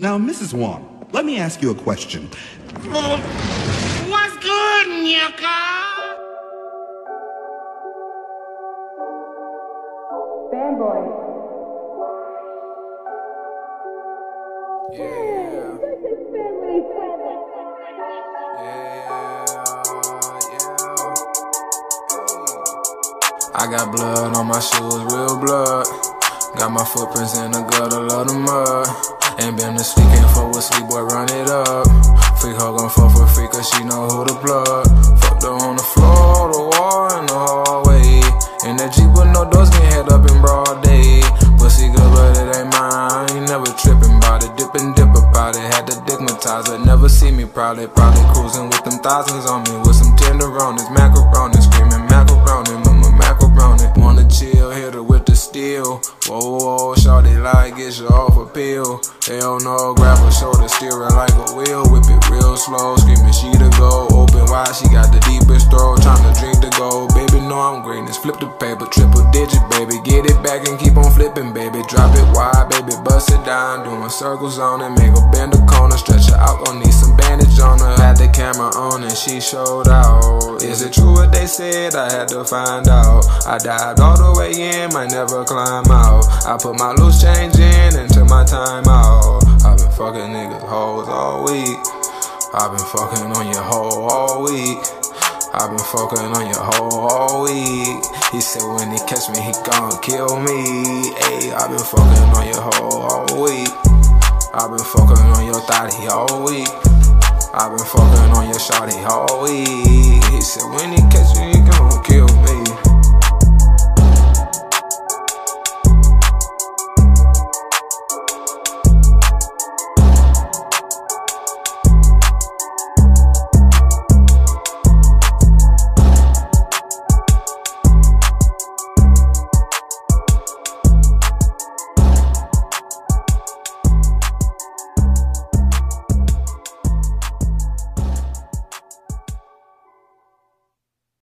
Now, Mrs. Wong, let me ask you a question. What's good, Nyaka? Fanboy. Yeah. Family friendly. Yeah, yeah. I got blood on my shoes, real blood. Got my footprints in the gutter, love the mud. Ain't been to sleep, can't fuck with sleep, boy, run it up. Freak hoe gon' fuck for free, cause she know who the plug. Fucked her on the floor, the wall, in the hallway. In that Jeep with no doors, can head up in broad day. Pussy good, but it ain't mine. I ain't never tripping about it, dipping, dip about it. Had to digmatize it, never see me proudly. Probably cruising with them thousands on me, with some tenderonis, macaroni, screaming macaroni. Like get you off a pill. Hell no, grab her shoulder, steer her like a wheel. Whip it real slow, screaming she the go. Open wide, she got Flip the paper, triple digit, baby. Get it back and keep on flipping, baby. Drop it wide, baby, bust it down. Doing circles on it, make her bend the corner. Stretch her out, gon' need some bandage on her. Had the camera on and she showed out. Is it true what they said? I had to find out. I dived all the way in, might never climb out. I put my loose change in into my time out. I've been fucking niggas hoes all week. I've been fucking on your hoe all week. I've been fucking on your hoe all week. He said when he catch me, he gon' kill me. Ayy, I've been fucking on your hoe all week. I've been fucking on your thotty all week. I've been fucking on your shawty all week. He said when he